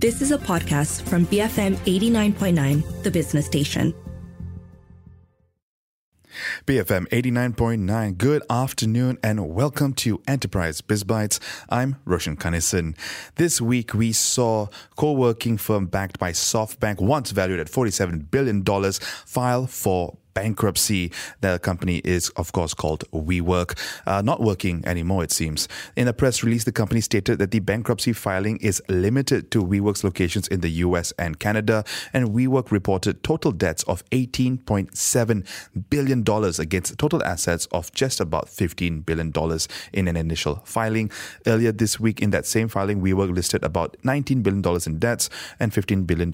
This is a podcast from BFM 89.9, the business station. BFM 89.9. Good afternoon and welcome to Enterprise Biz Bites. I'm Roshan Kanesan. This week we saw co-working firm backed by SoftBank, once valued at $47 billion, file for bankruptcy. The company is, of course, called WeWork, uh, not working anymore, it seems. In a press release, the company stated that the bankruptcy filing is limited to WeWork's locations in the US and Canada, and WeWork reported total debts of $18.7 billion against total assets of just about $15 billion in an initial filing. Earlier this week, in that same filing, WeWork listed about $19 billion in debts and $15 billion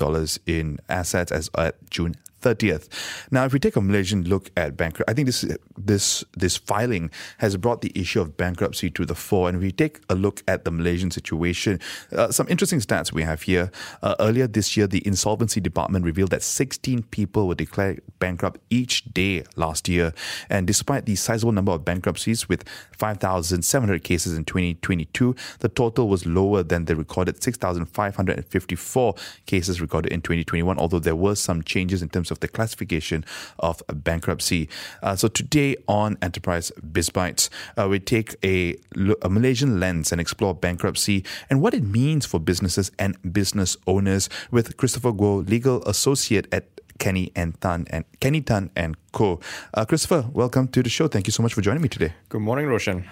in assets as at June 30th. Now, if we take a Malaysian look at bankruptcy, I think this this this filing has brought the issue of bankruptcy to the fore. And if we take a look at the Malaysian situation, uh, some interesting stats we have here. Uh, earlier this year, the insolvency department revealed that 16 people were declared bankrupt each day last year. And despite the sizable number of bankruptcies, with 5,700 cases in 2022, the total was lower than the recorded 6,554 cases recorded in 2021. Although there were some changes in terms of of the classification of bankruptcy. Uh, so today on Enterprise BizBites, uh, we take a, a Malaysian lens and explore bankruptcy and what it means for businesses and business owners with Christopher Guo, legal associate at Kenny and Tan and Kenny Tan and Co. Uh, Christopher, welcome to the show. Thank you so much for joining me today. Good morning, Roshan.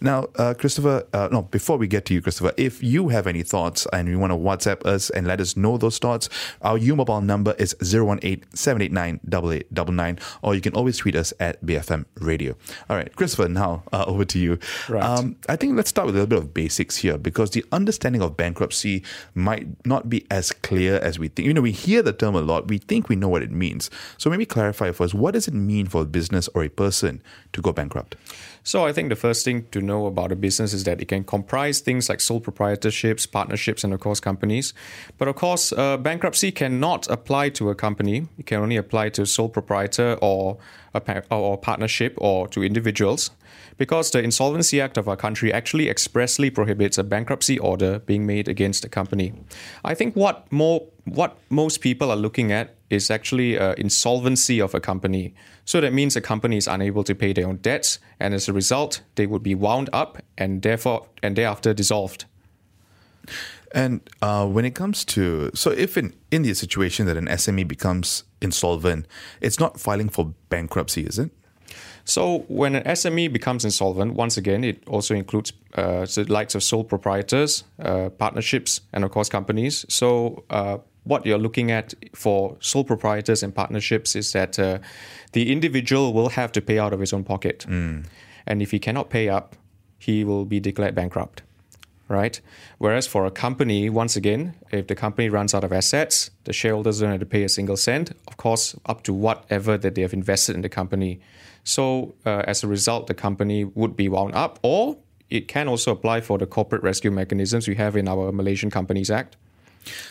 Now, uh, Christopher, uh, no, before we get to you, Christopher, if you have any thoughts and you want to WhatsApp us and let us know those thoughts, our U mobile number is 018 789 or you can always tweet us at BFM Radio. All right, Christopher, now uh, over to you. Right. Um, I think let's start with a little bit of basics here because the understanding of bankruptcy might not be as clear as we think. You know, we hear the term a lot, we think we know what it means. So maybe clarify for us what does it mean for a business or a person to go bankrupt? So I think the first thing to know about a business is that it can comprise things like sole proprietorships, partnerships, and of course companies. But of course, uh, bankruptcy cannot apply to a company. It can only apply to a sole proprietor or a par- or partnership or to individuals because the Insolvency Act of our country actually expressly prohibits a bankruptcy order being made against a company. I think what more what most people are looking at is actually uh, insolvency of a company. So that means a company is unable to pay their own debts, and as a result, they would be wound up and therefore and thereafter dissolved. And uh, when it comes to so, if in in the situation that an SME becomes insolvent, it's not filing for bankruptcy, is it? So when an SME becomes insolvent, once again, it also includes uh, the likes of sole proprietors, uh, partnerships, and of course companies. So uh, what you're looking at for sole proprietors and partnerships is that uh, the individual will have to pay out of his own pocket, mm. and if he cannot pay up, he will be declared bankrupt right? Whereas for a company, once again, if the company runs out of assets, the shareholders don't have to pay a single cent, of course, up to whatever that they have invested in the company. So uh, as a result, the company would be wound up, or it can also apply for the corporate rescue mechanisms we have in our Malaysian Companies Act.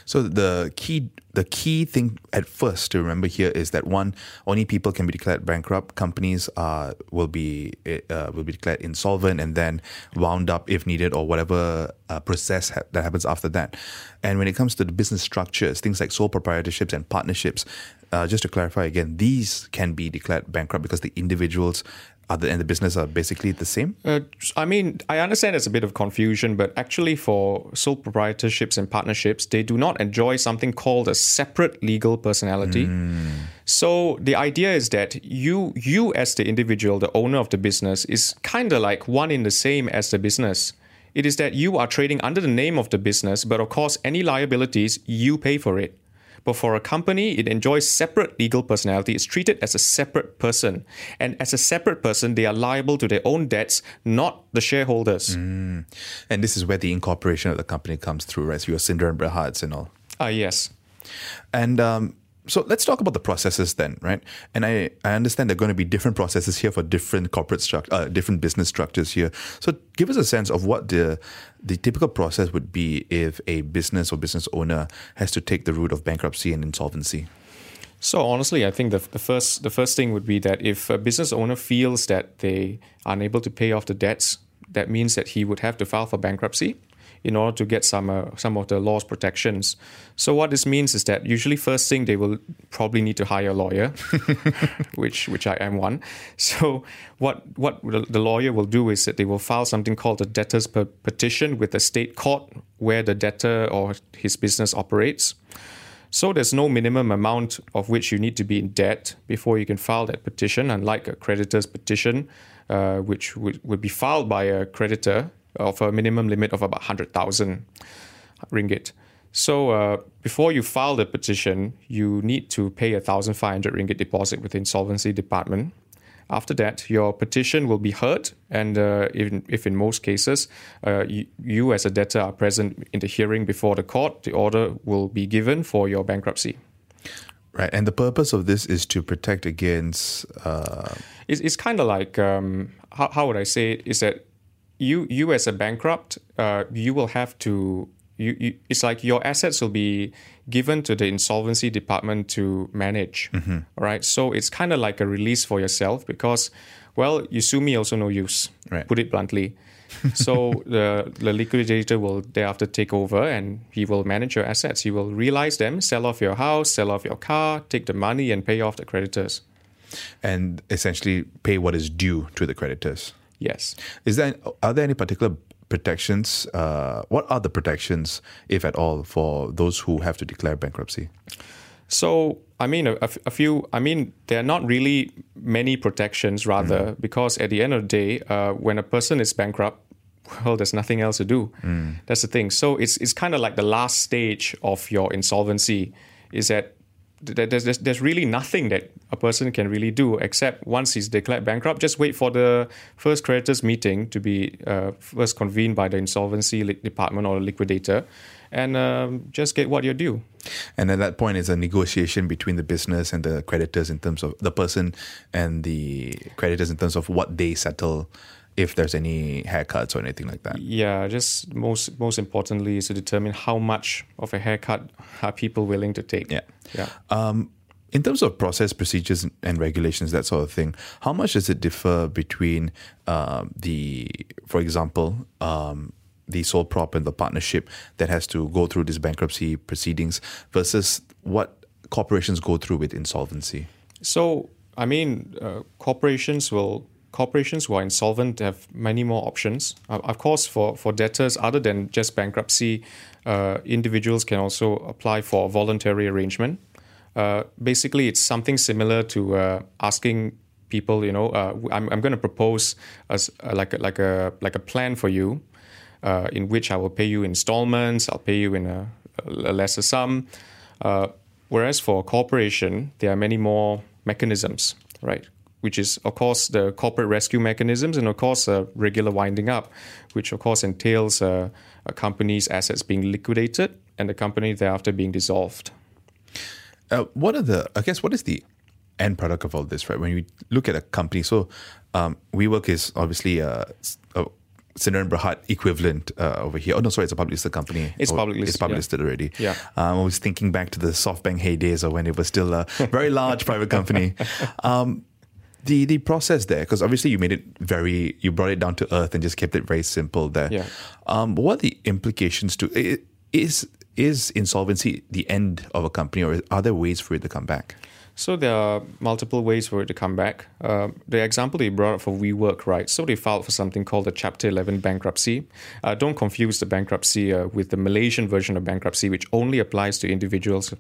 So the key the key thing at first to remember here is that one only people can be declared bankrupt. Companies uh, will be uh, will be declared insolvent and then wound up if needed or whatever uh, process ha- that happens after that. And when it comes to the business structures, things like sole proprietorships and partnerships, uh, just to clarify again, these can be declared bankrupt because the individuals other and the business are basically the same? Uh, I mean, I understand there's a bit of confusion, but actually, for sole proprietorships and partnerships, they do not enjoy something called a separate legal personality. Mm. So the idea is that you, you as the individual, the owner of the business, is kind of like one in the same as the business. It is that you are trading under the name of the business, but of course, any liabilities you pay for it. But for a company, it enjoys separate legal personality. It's treated as a separate person. And as a separate person, they are liable to their own debts, not the shareholders. Mm. And this is where the incorporation of the company comes through, right? So your Sendirian and Berhads and all. Ah, uh, yes. And um, so let's talk about the processes then, right? And I, I understand there are going to be different processes here for different corporate structure, uh, different business structures here. So give us a sense of what the the typical process would be if a business or business owner has to take the route of bankruptcy and insolvency. So honestly, I think the, the first the first thing would be that if a business owner feels that they are unable to pay off the debts, that means that he would have to file for bankruptcy in order to get some uh, some of the law's protections. So what this means is that usually first thing they will probably need to hire a lawyer, which which I am one. So what what the lawyer will do is that they will file something called a debtor's petition with the state court where the debtor or his business operates. So there's no minimum amount of which you need to be in debt before you can file that petition, unlike a creditor's petition, uh, which would, would be filed by a creditor of a minimum limit of about 100,000 ringgit. So uh, before you file the petition, you need to pay a 1,500 ringgit deposit with the insolvency department. After that, your petition will be heard, and uh, if, if, in most cases uh, you, you, as a debtor are present in the hearing before the court, the order will be given for your bankruptcy. Right, and the purpose of this is to protect against. Uh... It's, it's kind of like um, how, how would I say it? Is that you you as a bankrupt, uh, you will have to. You, you, it's like your assets will be given to the insolvency department to manage. Mm-hmm. Right. So it's kind of like a release for yourself because, well, you sue me also no use. Right. Put it bluntly. so the the liquidator will thereafter take over and he will manage your assets. He will realize them, sell off your house, sell off your car, take the money and pay off the creditors. And essentially pay what is due to the creditors. Yes. Is there are there any particular protections? Uh, what are the protections, if at all, for those who have to declare bankruptcy? So, I mean, a, a, few, I mean, there are not really many protections, rather, mm. because at the end of the day, uh, when a person is bankrupt, well, there's nothing else to do. Mm. That's the thing. So, it's, it's kind of like the last stage of your insolvency is that there's, there's, there's really nothing that a person can really do except once he's declared bankrupt, just wait for the first creditors meeting to be uh, first convened by the insolvency department or liquidator and um, just get what you're due. And at that point, it's a negotiation between the business and the creditors in terms of the person and the creditors in terms of what they settle if there's any haircuts or anything like that. Yeah, just most most importantly is to determine how much of a haircut are people willing to take. Yeah, yeah. Um, in terms of process, procedures, and regulations, that sort of thing, how much does it differ between uh, the, for example, um, the sole prop and the partnership that has to go through these bankruptcy proceedings versus what corporations go through with insolvency? So, I mean, uh, corporations will corporations who are insolvent have many more options. Uh, of course, for, for debtors, other than just bankruptcy, uh, individuals can also apply for a voluntary arrangement. Uh, basically, it's something similar to uh, asking people, you know, uh, I'm, I'm going to propose as uh, like a, like a like a plan for you, in which I will pay you installments. I'll pay you in a, a lesser sum. whereas for a corporation, there are many more mechanisms, right? Which is, of course, the corporate rescue mechanisms, and of course, uh, regular winding up, which of course entails uh, a company's assets being liquidated and the company thereafter being dissolved. Uh, what are the, I guess, what is the end product of all this, right? When you look at a company, so um, WeWork is obviously a, a Sdn Bhd equivalent uh, over here. Oh no, sorry, it's a public listed company. It's public listed. It's public listed yeah. already. Yeah. Um, I was thinking back to the SoftBank heydays, or when it was still a very large private company. Um, the the process there because obviously you made it very you brought it down to earth and just kept it very simple there yeah. um, what are the implications to is is insolvency the end of a company or are there ways for it to come back so there are multiple ways for it to come back. Uh, the example they brought up for WeWork, right? So they filed for something called the Chapter 11 bankruptcy. Uh, don't confuse the bankruptcy uh, with the Malaysian version of bankruptcy, which only applies to individuals.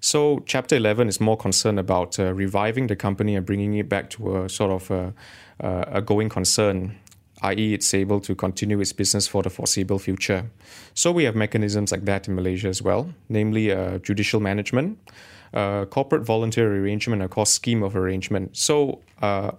So Chapter 11 is more concerned about uh, reviving the company and bringing it back to a sort of a, a going concern i.e., it's able to continue its business for the foreseeable future. So we have mechanisms like that in Malaysia as well, namely uh, judicial management uh, corporate voluntary arrangement, of course, scheme of arrangement. So, uh,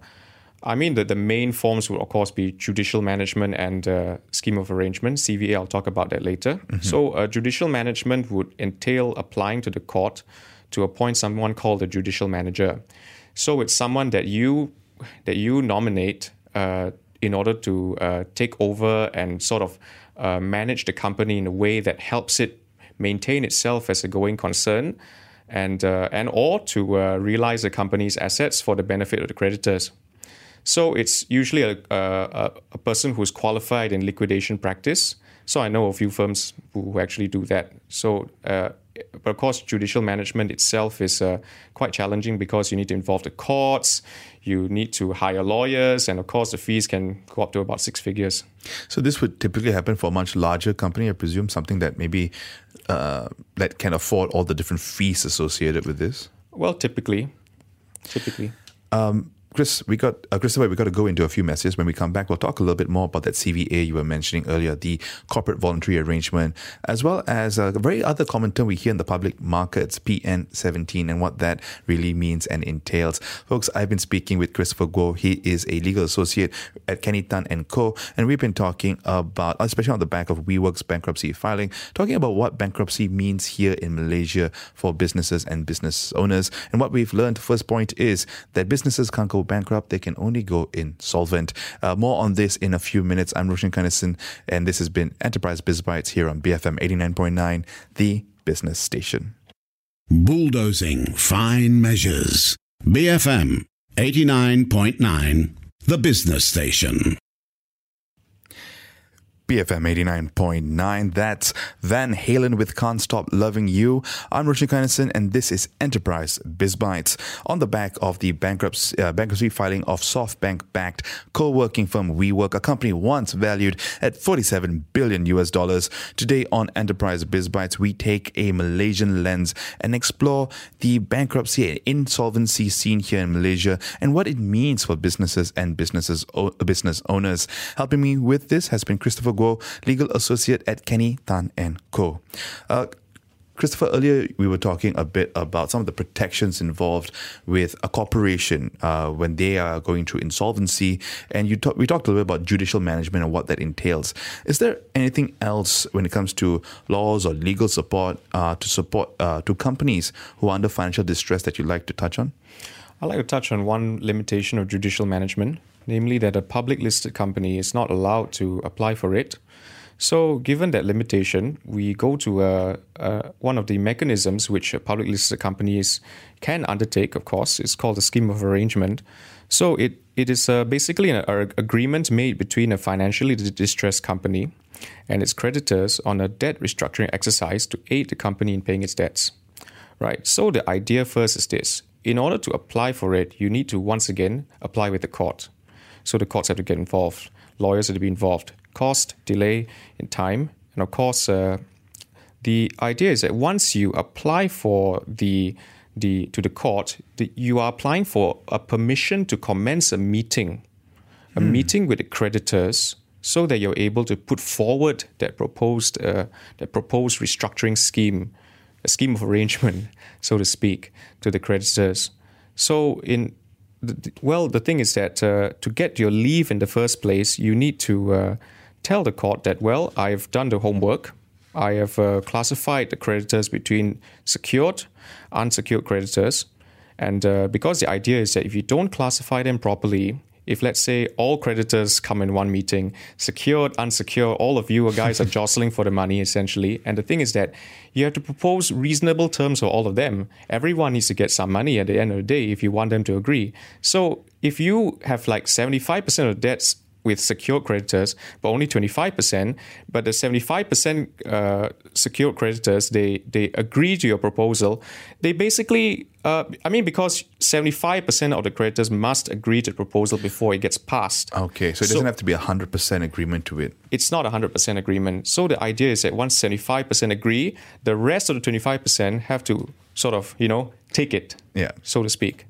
I mean, the, the main forms would, of course, be judicial management and uh, scheme of arrangement. CVA, I'll talk about that later. Mm-hmm. So, uh, judicial management would entail applying to the court to appoint someone called a judicial manager. So, it's someone that you that you nominate uh, in order to uh, take over and sort of manage the company in a way that helps it maintain itself as a going concern and uh, and or to uh, realize the company's assets for the benefit of the creditors. So it's usually a, a, a person who's qualified in liquidation practice. So I know a few firms who actually do that. So, uh, but of course, judicial management itself is uh, quite challenging because you need to involve the courts, you need to hire lawyers, and of course, the fees can go up to about six figures. So this would typically happen for a much larger company, I presume, something that maybe uh, that can afford all the different fees associated with this. Well, typically, typically. Um, Chris, we got uh, Christopher. We got to go into a few messages. When we come back, we'll talk a little bit more about that CVA you were mentioning earlier, the corporate voluntary arrangement, as well as a very other common term we hear in the public markets, PN17, and what that really means and entails. Folks, I've been speaking with Christopher Guo. He is a legal associate at Kenny Tan and Co. And we've been talking about, especially on the back of WeWork's bankruptcy filing, talking about what bankruptcy means here in Malaysia for businesses and business owners. And what we've learned, first point is that businesses can't go bankrupt, they can only go insolvent. Uh, more on this in a few minutes. I'm Roshan Kanesan, and this has been Enterprise Biz Bites here on BFM 89.9, the business station. Bulldozing fine measures. BFM 89.9, the business station. BFM 89.9. That's Van Halen with Can't Stop Loving You. I'm Roshan Kanesan, and this is Enterprise Biz Bites. On the back of the bankruptcy, uh, bankruptcy filing of SoftBank backed co working firm WeWork, a company once valued at 47 billion US dollars. Today on Enterprise Biz Bites, we take a Malaysian lens and explore the bankruptcy and insolvency scene here in Malaysia and what it means for businesses and businesses business owners. Helping me with this has been Christopher Guo, legal associate at Kenny Tan and Co. Uh, Christopher, earlier we were talking a bit about some of the protections involved with a corporation uh, when they are going through insolvency, and you talk, we talked a little bit about judicial management and what that entails. Is there anything else when it comes to laws or legal support uh, to support uh, to companies who are under financial distress that you'd like to touch on? I'd like to touch on one limitation of judicial management, namely that a public listed company is not allowed to apply for it. So, given that limitation, we go to uh, uh, one of the mechanisms which public listed companies can undertake, of course. It's called a scheme of arrangement. So, it, it is uh, basically an, an agreement made between a financially distressed company and its creditors on a debt restructuring exercise to aid the company in paying its debts. Right. So, the idea first is this in order to apply for it, you need to once again apply with the court. So the courts have to get involved, lawyers have to be involved, cost, delay in time, and of course, uh, the idea is that once you apply for the the to the court, the, you are applying for a permission to commence a meeting, a hmm. meeting with the creditors, so that you're able to put forward that proposed uh, that proposed restructuring scheme, a scheme of arrangement, so to speak, to the creditors. So in well, the thing is that uh, to get your leave in the first place, you need to uh, tell the court that, well, I've done the homework. I have uh, classified the creditors between secured, unsecured creditors. And uh, because the idea is that if you don't classify them properly, if let's say all creditors come in one meeting, secured, unsecured, all of you guys are jostling for the money essentially. And the thing is that you have to propose reasonable terms for all of them. Everyone needs to get some money at the end of the day if you want them to agree. So if you have like 75% of debts with secured creditors, but only 25%. But the 75% uh, secured creditors, they, they agree to your proposal. They basically, uh, I mean, because 75% of the creditors must agree to the proposal before it gets passed. Okay, so it doesn't have to be a 100% agreement to it. It's not a 100% agreement. So the idea is that once 75% agree, the rest of the 25% have to sort of, you know, take it, yeah. so to speak.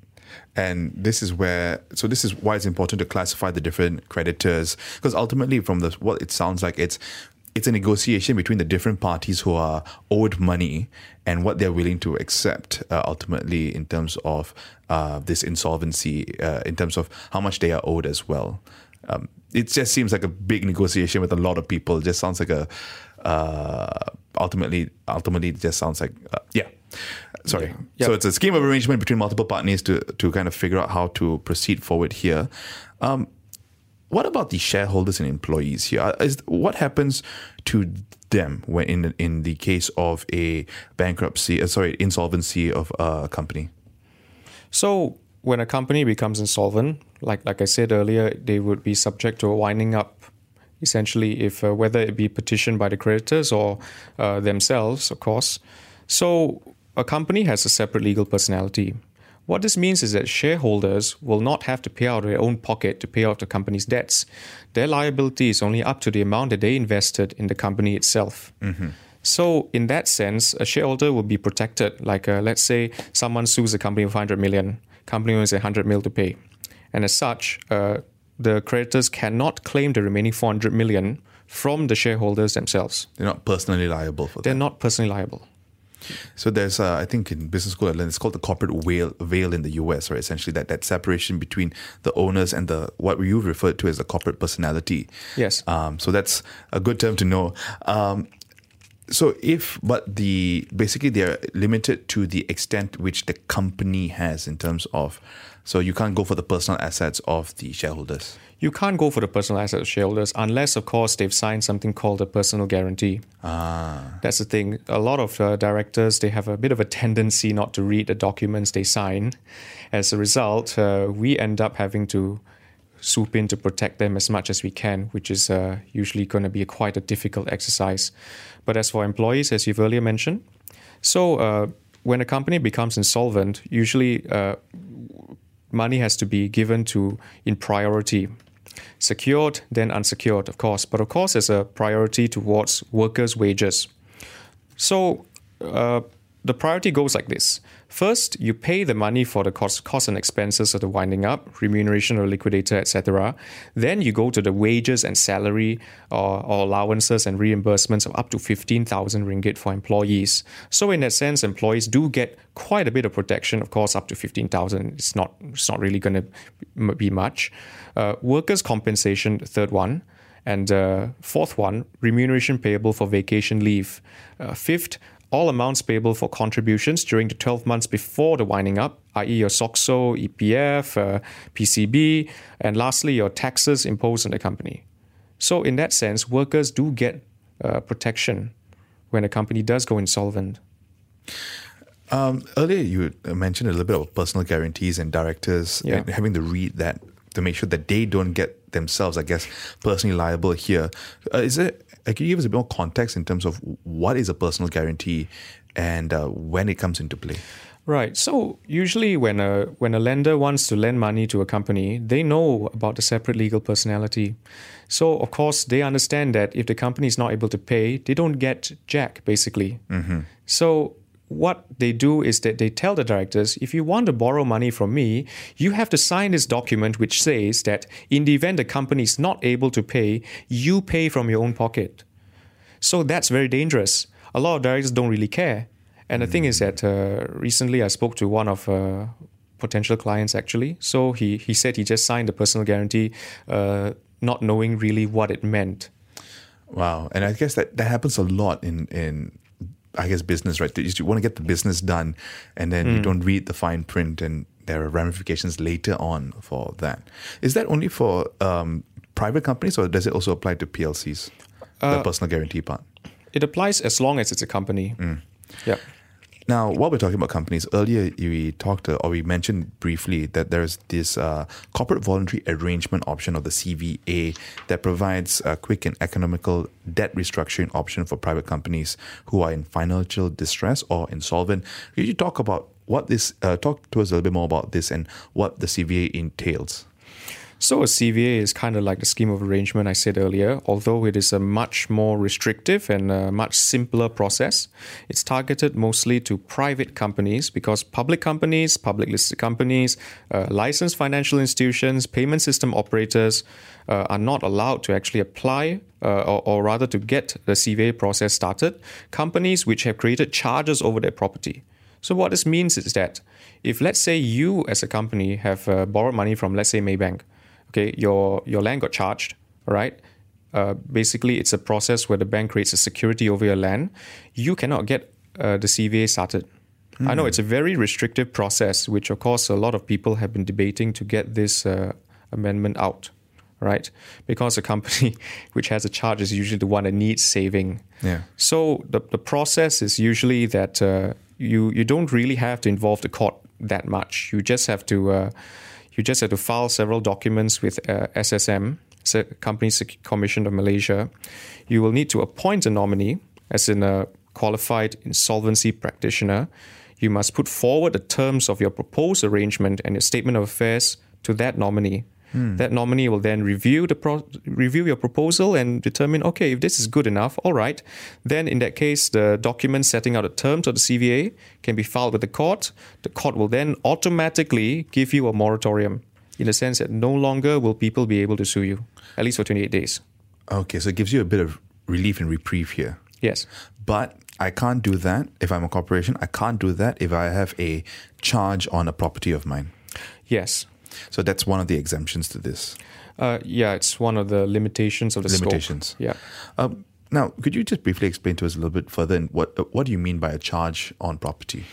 And this is where, so this is why it's important to classify the different creditors, because ultimately, from the what it sounds like, it's it's a negotiation between the different parties who are owed money and what they're willing to accept uh, ultimately in terms of uh, this insolvency, uh, in terms of how much they are owed as well. Um, it just seems like a big negotiation with a lot of people. It just sounds like a uh, ultimately, ultimately, it just sounds like uh, yeah sorry. Yeah. Yep. So it's a scheme of arrangement between multiple partners to to kind of figure out how to proceed forward here. Um, what about the shareholders and employees here? Uh, what happens to them when in in the case of a bankruptcy, uh, sorry, insolvency of a company? So when a company becomes insolvent, like like I said earlier, they would be subject to a winding up essentially, if uh, whether it be petitioned by the creditors or uh, themselves, of course. So a company has a separate legal personality. What this means is that shareholders will not have to pay out of their own pocket to pay off the company's debts. Their liability is only up to the amount that they invested in the company itself. So, in that sense, a shareholder will be protected. Like, uh, let's say someone sues a company for 100 million, company owns 100 mil to pay. And as such, uh, the creditors cannot claim the remaining 400 million from the shareholders themselves. They're not personally liable for that. They're not personally liable. So there's, uh, I think, in business school, I learned it's called the corporate veil, veil in the US, right? Essentially, that that separation between the owners and the what you referred to as the corporate personality. Yes. Um, so that's a good term to know. Um, so if, but the basically they're limited to the extent which the company has in terms of, so you can't go for the personal assets of the shareholders. You can't go for the personal assets of shareholders unless, of course, they've signed something called a personal guarantee. Ah. That's the thing. A lot of uh, directors they have a bit of a tendency not to read the documents they sign. As a result, uh, we end up having to swoop in to protect them as much as we can, which is uh, usually going to be a quite a difficult exercise. But as for employees, as you've earlier mentioned, so uh, when a company becomes insolvent, usually uh, money has to be given to in priority. Secured then unsecured of course. But of course there's a priority towards workers wages. So uh, the priority goes like this. First you pay the money for the costs cost and expenses of the winding up remuneration of liquidator etc then you go to the wages and salary or, or allowances and reimbursements of up to 15000 ringgit for employees. So in that sense employees do get quite a bit of protection of course up to 15000 it's not it's not really going to be much. Uh, workers compensation third one. And uh, fourth one, remuneration payable for vacation leave. Uh, fifth, all amounts payable for contributions during the 12 months before the winding up, i.e., your SOCSO, EPF, uh, PCB, and lastly, your taxes imposed on the company. So, in that sense, workers do get uh, protection when a company does go insolvent. Um, earlier, you mentioned a little bit of personal guarantees and directors Yeah. and having to read that to make sure that they don't get themselves, I guess, personally liable here. Uh, is it? Uh, can you give us a bit more context in terms of what is a personal guarantee and uh, when it comes into play? Right. So usually, when a when a lender wants to lend money to a company, they know about the separate legal personality. So of course, they understand that if the company is not able to pay, they don't get jack basically. So what they do is that they tell the directors, if you want to borrow money from me, you have to sign this document which says that in the event the company is not able to pay, you pay from your own pocket. So that's very dangerous. A lot of directors don't really care. And the thing is that uh, recently I spoke to one of uh, potential clients actually. So he, he said he just signed a personal guarantee, uh, not knowing really what it meant. Wow, and I guess that, that happens a lot in in I guess business, right? You want to get the business done, and then you mm. don't read the fine print, and there are ramifications later on for that. Is that only for um, private companies, or does it also apply to PLCs? the uh, personal guarantee part. It applies as long as it's a company. Mm. Yeah. Now, while we're talking about companies, earlier we talked uh, or we mentioned briefly that there's this uh, corporate voluntary arrangement option of the CVA that provides a quick and economical debt restructuring option for private companies who are in financial distress or insolvent. Could you talk about what this? Uh, talk to us a little bit more about this and what the CVA entails. So a CVA is kind of like the scheme of arrangement I said earlier, although it is a much more restrictive and a much simpler process. It's targeted mostly to private companies because public companies, public listed companies, uh, licensed financial institutions, payment system operators uh, are not allowed to actually apply uh, or, or rather to get the CVA process started. Companies which have created charges over their property. So what this means is that if let's say you as a company have uh, borrowed money from let's say Maybank, okay, your your land got charged, all right? Uh, basically, it's a process where the bank creates a security over your land. You cannot get uh, the CVA started. I know it's a very restrictive process, which of course a lot of people have been debating to get this uh, amendment out, right? Because a company which has a charge is usually the one that needs saving. Yeah. So the, the process is usually that uh, you you don't really have to involve the court that much. You just have to uh, you just have to file several documents with uh, SSM Company Commission of Malaysia, you will need to appoint a nominee, as in a qualified insolvency practitioner. You must put forward the terms of your proposed arrangement and your statement of affairs to that nominee. Hmm. That nominee will then review the pro- review your proposal and determine, okay, if this is good enough, all right. Then in that case, the document setting out the terms of the CVA can be filed with the court. The court will then automatically give you a moratorium, in the sense that no longer will people be able to sue you, at least for 28 days. Okay, so it gives you a bit of relief and reprieve here. Yes. But I can't do that if I'm a corporation. I can't do that if I have a charge on a property of mine. Yes. So that's one of the exemptions to this. Uh, yeah, it's one of the limitations of the scope. Limitations. Yeah. Um, now, could you just briefly explain to us a little bit further what uh, what do you mean by a charge on property?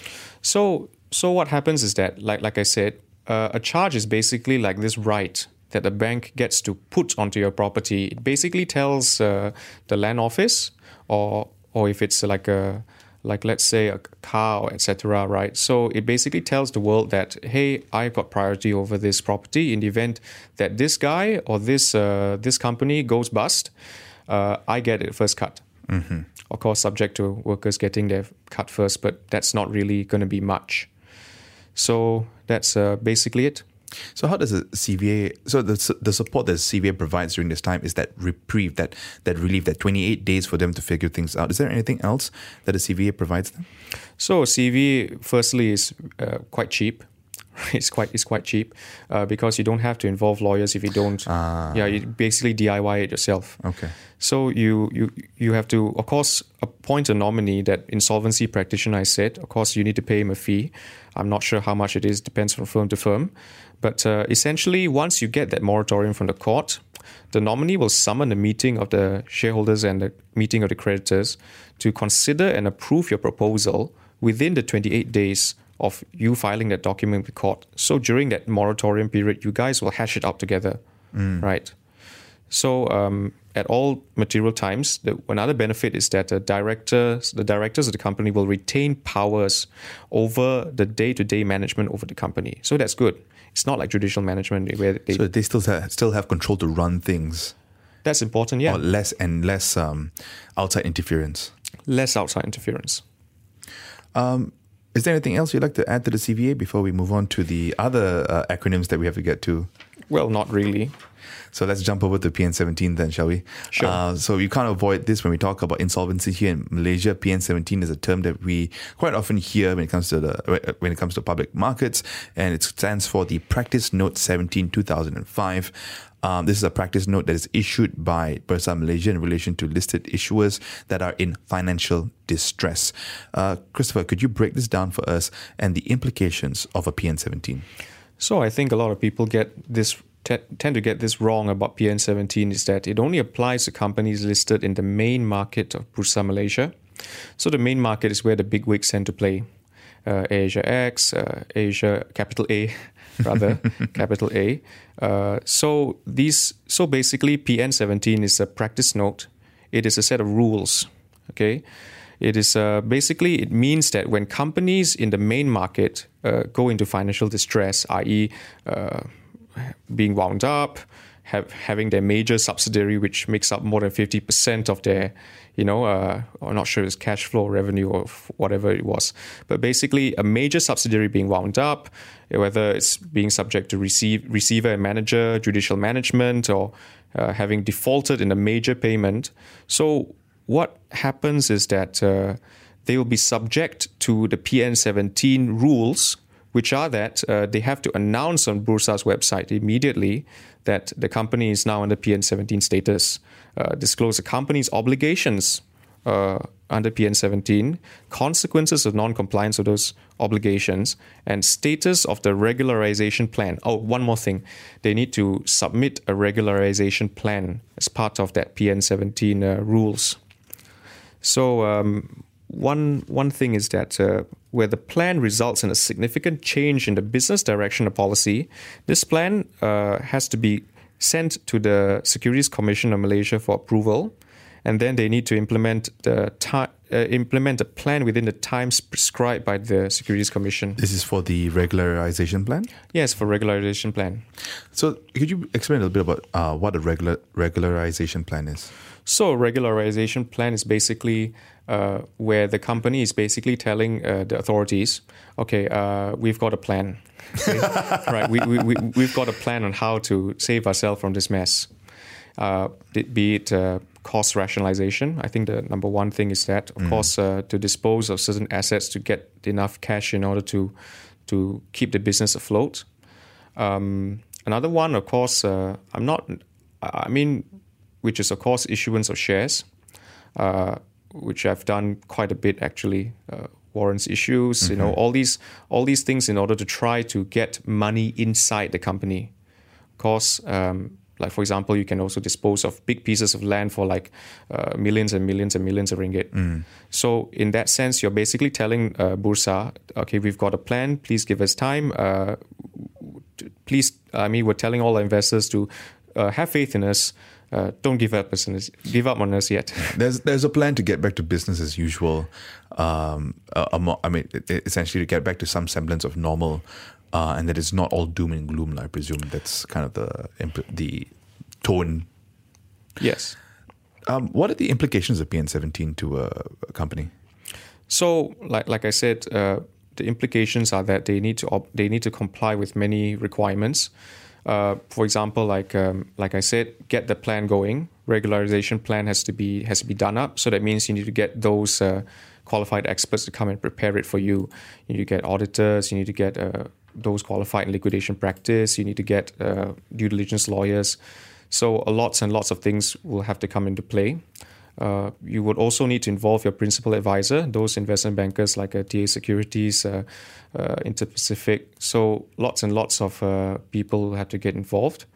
So, so what happens is that, like, like I said, uh, a charge is basically like this right that the bank gets to put onto your property. It basically tells uh, the land office, or or if it's like a like let's say a car or etc. Right. So it basically tells the world that hey, I've got priority over this property in the event that this guy or this uh, this company goes bust. Uh, I get it first cut. Mm-hmm. Of course, subject to workers getting their cut first, but that's not really going to be much. So that's uh, basically it. So how does the CVA? So the the support that CVA provides during this time is that reprieve, that that relief, that 28 days for them to figure things out. Is there anything else that the CVA provides them? So CVA, firstly, is uh, quite cheap. It's quite it's quite cheap uh, because you don't have to involve lawyers if you don't. Yeah, you basically DIY it yourself. Okay. So you you you have to, of course, appoint a nominee. That insolvency practitioner I said. Of course, you need to pay him a fee. I'm not sure how much it is. Depends from firm to firm. But uh, essentially, once you get that moratorium from the court, the nominee will summon a meeting of the shareholders and the meeting of the creditors to consider and approve your proposal within the 28 days of you filing that document with court. So during that moratorium period, you guys will hash it out together, right? So um, at all material times, the, another benefit is that the directors, the directors of the company will retain powers over the day-to-day management over the company. So that's good. It's not like judicial management where they, So they still have, still have control to run things, that's important. Yeah, or less and less um, outside interference. less outside interference. Is there anything else you'd like to add to the CVA before we move on to the other uh, acronyms that we have to get to? Well, not really. So let's jump over to PN17 then, shall we? Sure. Uh, so you can't avoid this when we talk about insolvency here in Malaysia. PN17 is a term that we quite often hear when it comes to the when it comes to public markets, and it stands for the Practice Note 17 2005. Um, this is a practice note that is issued by Bursa Malaysia in relation to listed issuers that are in financial distress. Uh, Christopher, could you break this down for us and the implications of a PN17? So I think a lot of people get this te- tend to get this wrong about PN17 is that it only applies to companies listed in the main market of Bursa Malaysia. So the main market is where the big wigs tend to play. Uh, Asia X, uh, Asia capital A, rather capital A. Uh, so these, so basically, PN17 is a practice note. It is a set of rules. Okay, it is uh, basically it means that when companies in the main market uh, go into financial distress, i.e., uh, being wound up, have, having their major subsidiary, which makes up more than 50% of their, you know, uh, I'm not sure it's cash flow, revenue, or whatever it was. But basically, a major subsidiary being wound up, whether it's being subject to receive, receiver and manager, judicial management, or uh, having defaulted in a major payment. So, what happens is that uh, they will be subject to the PN17 rules which are that uh, they have to announce on Bursa's website immediately that the company is now under PN17 status, uh, disclose the company's obligations uh, under PN17, consequences of non-compliance of those obligations, and status of the regularization plan. Oh, one more thing, they need to submit a regularization plan as part of that PN17 uh, rules. So um, one one thing is that uh, where the plan results in a significant change in the business direction of policy, this plan uh, has to be sent to the Securities Commission of Malaysia for approval, and then they need to implement the ti- uh, implement a plan within the times prescribed by the Securities Commission. This is for the regularization plan. Yes, for regularization plan. So, could you explain a little bit about uh, what a regular regularization plan is? So, a regularization plan is basically uh, where the company is basically telling uh, the authorities, okay, uh, we've got a plan. Okay? right, we, we, we, we've got a plan on how to save ourselves from this mess. Uh, be it uh, cost rationalization. I think the number one thing is that, of mm. course, uh, to dispose of certain assets to get enough cash in order to to keep the business afloat. Um, another one, of course, uh, I'm not. I mean, which is of course issuance of shares, uh, which I've done quite a bit actually. Uh, warrants issues, mm-hmm. you know, mm-hmm. all these all these things in order to try to get money inside the company. Of course, um, like for example, you can also dispose of big pieces of land for like uh, millions and millions and millions of ringgit. Mm. So in that sense, you're basically telling uh, Bursa, okay, we've got a plan. Please give us time. Uh, please, I mean, we're telling all our investors to uh, have faith in us. Uh, don't give up, us, give up on us yet. There's there's a plan to get back to business as usual. Um, I mean, essentially to get back to some semblance of normal uh, and that it's not all doom and gloom. I presume that's kind of the the tone. Yes. Um, what are the implications of PN17 to a, a company? So, like like I said, uh, the implications are that they need to op- they need to comply with many requirements. Uh, for example, like um, like I said, get the plan going. Regularization plan has to be has to be done up. So that means you need to get those uh, qualified experts to come and prepare it for you. You need to get auditors. You need to get uh, those qualified in liquidation practice. You need to get uh, due diligence lawyers. So lots and lots of things will have to come into play. Uh, you would also need to involve your principal advisor, those investment bankers like uh, TA Securities, uh, uh, Inter-Pacific. So lots and lots of uh, people have to get involved.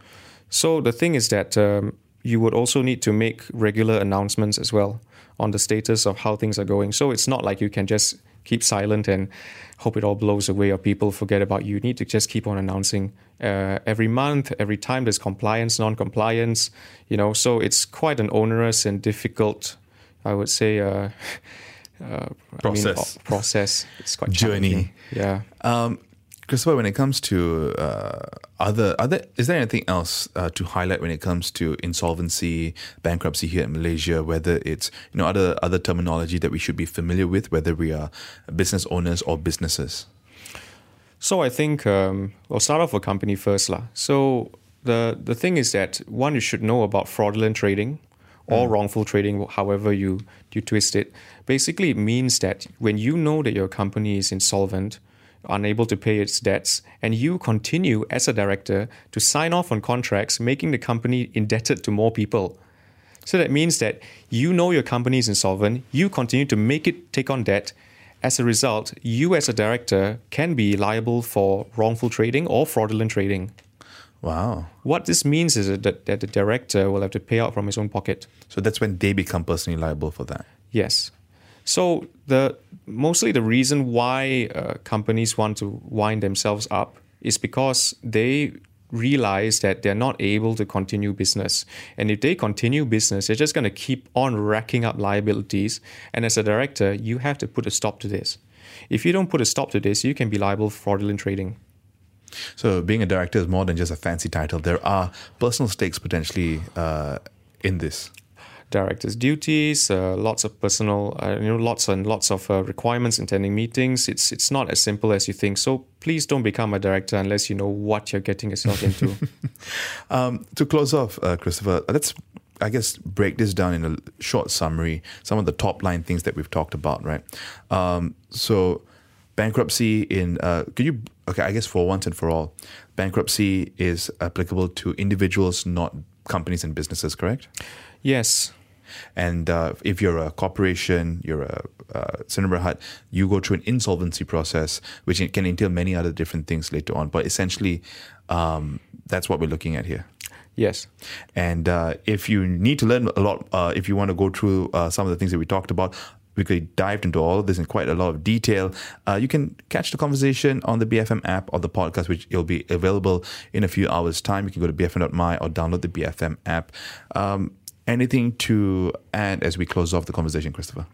So the thing is that um, you would also need to make regular announcements as well on the status of how things are going. So it's not like you can just keep silent and hope it all blows away or people forget about you. You need to just keep on announcing uh, every month, every time there's compliance, non-compliance, you know. So it's quite an onerous and difficult, I would say, uh, uh, process. I mean, process. It's quite journey. Yeah. Um, Christopher, when it comes to uh, other, other, is there anything else uh, to highlight when it comes to insolvency, bankruptcy here in Malaysia? Whether it's you know other other terminology that we should be familiar with, whether we are business owners or businesses. So I think um, we'll start off with company first, lah. So the the thing is that one you should know about fraudulent trading or mm. wrongful trading, however you you twist it. Basically, it means that when you know that your company is insolvent unable to pay its debts, and you continue as a director to sign off on contracts, making the company indebted to more people. So that means that you know your company is insolvent, you continue to make it take on debt. As a result, you as a director can be liable for wrongful trading or fraudulent trading. Wow. What this means is that, that the director will have to pay out from his own pocket. So that's when they become personally liable for that. Yes. So the mostly the reason why uh, companies want to wind themselves up is because they realize that they're not able to continue business. And if they continue business, they're just going to keep on racking up liabilities. And as a director, you have to put a stop to this. If you don't put a stop to this, you can be liable for fraudulent trading. So, being a director is more than just a fancy title. There are personal stakes potentially uh, in this director's duties, uh, lots of personal, uh, you know, lots and lots of uh, requirements attending meetings. It's it's not as simple as you think. So please don't become a director unless you know what you're getting yourself into. um, to close off, uh, Christopher, let's I guess break this down in a short summary. Some of the top line things that we've talked about, right? Um, so bankruptcy in uh, could you okay? I guess for once and for all, bankruptcy is applicable to individuals, not companies and businesses, correct? Yes. And uh, if you're a corporation, you're a uh, you go through an insolvency process, which can entail many other different things later on. But essentially, um, that's what we're looking at here. Yes. And uh, if you need to learn a lot, uh, if you want to go through uh, some of the things that we talked about, we could dived into all of this in quite a lot of detail. Uh, you can catch the conversation on the BFM app or the podcast, which will be available in a few hours' time. You can go to bfm.my or download the BFM app. Um, Anything to add as we close off the conversation, Christopher?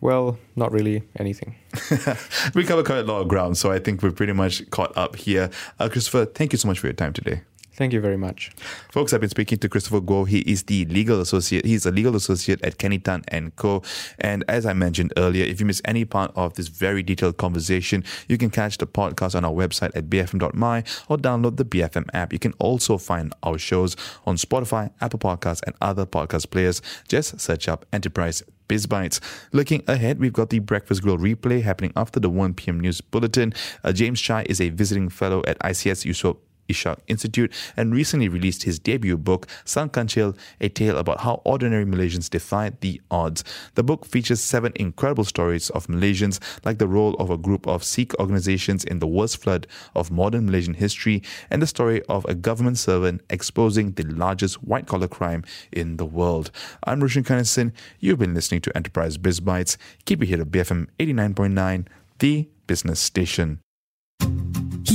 Well, not really anything. we covered quite a lot of ground, so I think we're pretty much caught up here. Uh, Christopher, thank you so much for your time today. Thank you very much. Folks, I've been speaking to Christopher Guo. He is the legal associate. He's a legal associate at Kenny Tan and Co. And as I mentioned earlier, if you miss any part of this very detailed conversation, you can catch the podcast on our website at bfm.my or download the BFM app. You can also find our shows on Spotify, Apple Podcasts, and other podcast players. Just search up Enterprise Biz Bites. Looking ahead, we've got the Breakfast Grill replay happening after the 1 p.m. news bulletin. Uh, James Chai is a visiting fellow at ISEAS Yusof Ishak Institute and recently released his debut book, Sang Kancil, a tale about how ordinary Malaysians defied the odds. The book features seven incredible stories of Malaysians, like the role of a group of Sikh organizations in the worst flood of modern Malaysian history, and the story of a government servant exposing the largest white collar crime in the world. I'm Roshan Kanesan. You've been listening to Enterprise Biz Bites. Keep it here at BFM 89.9, the business station.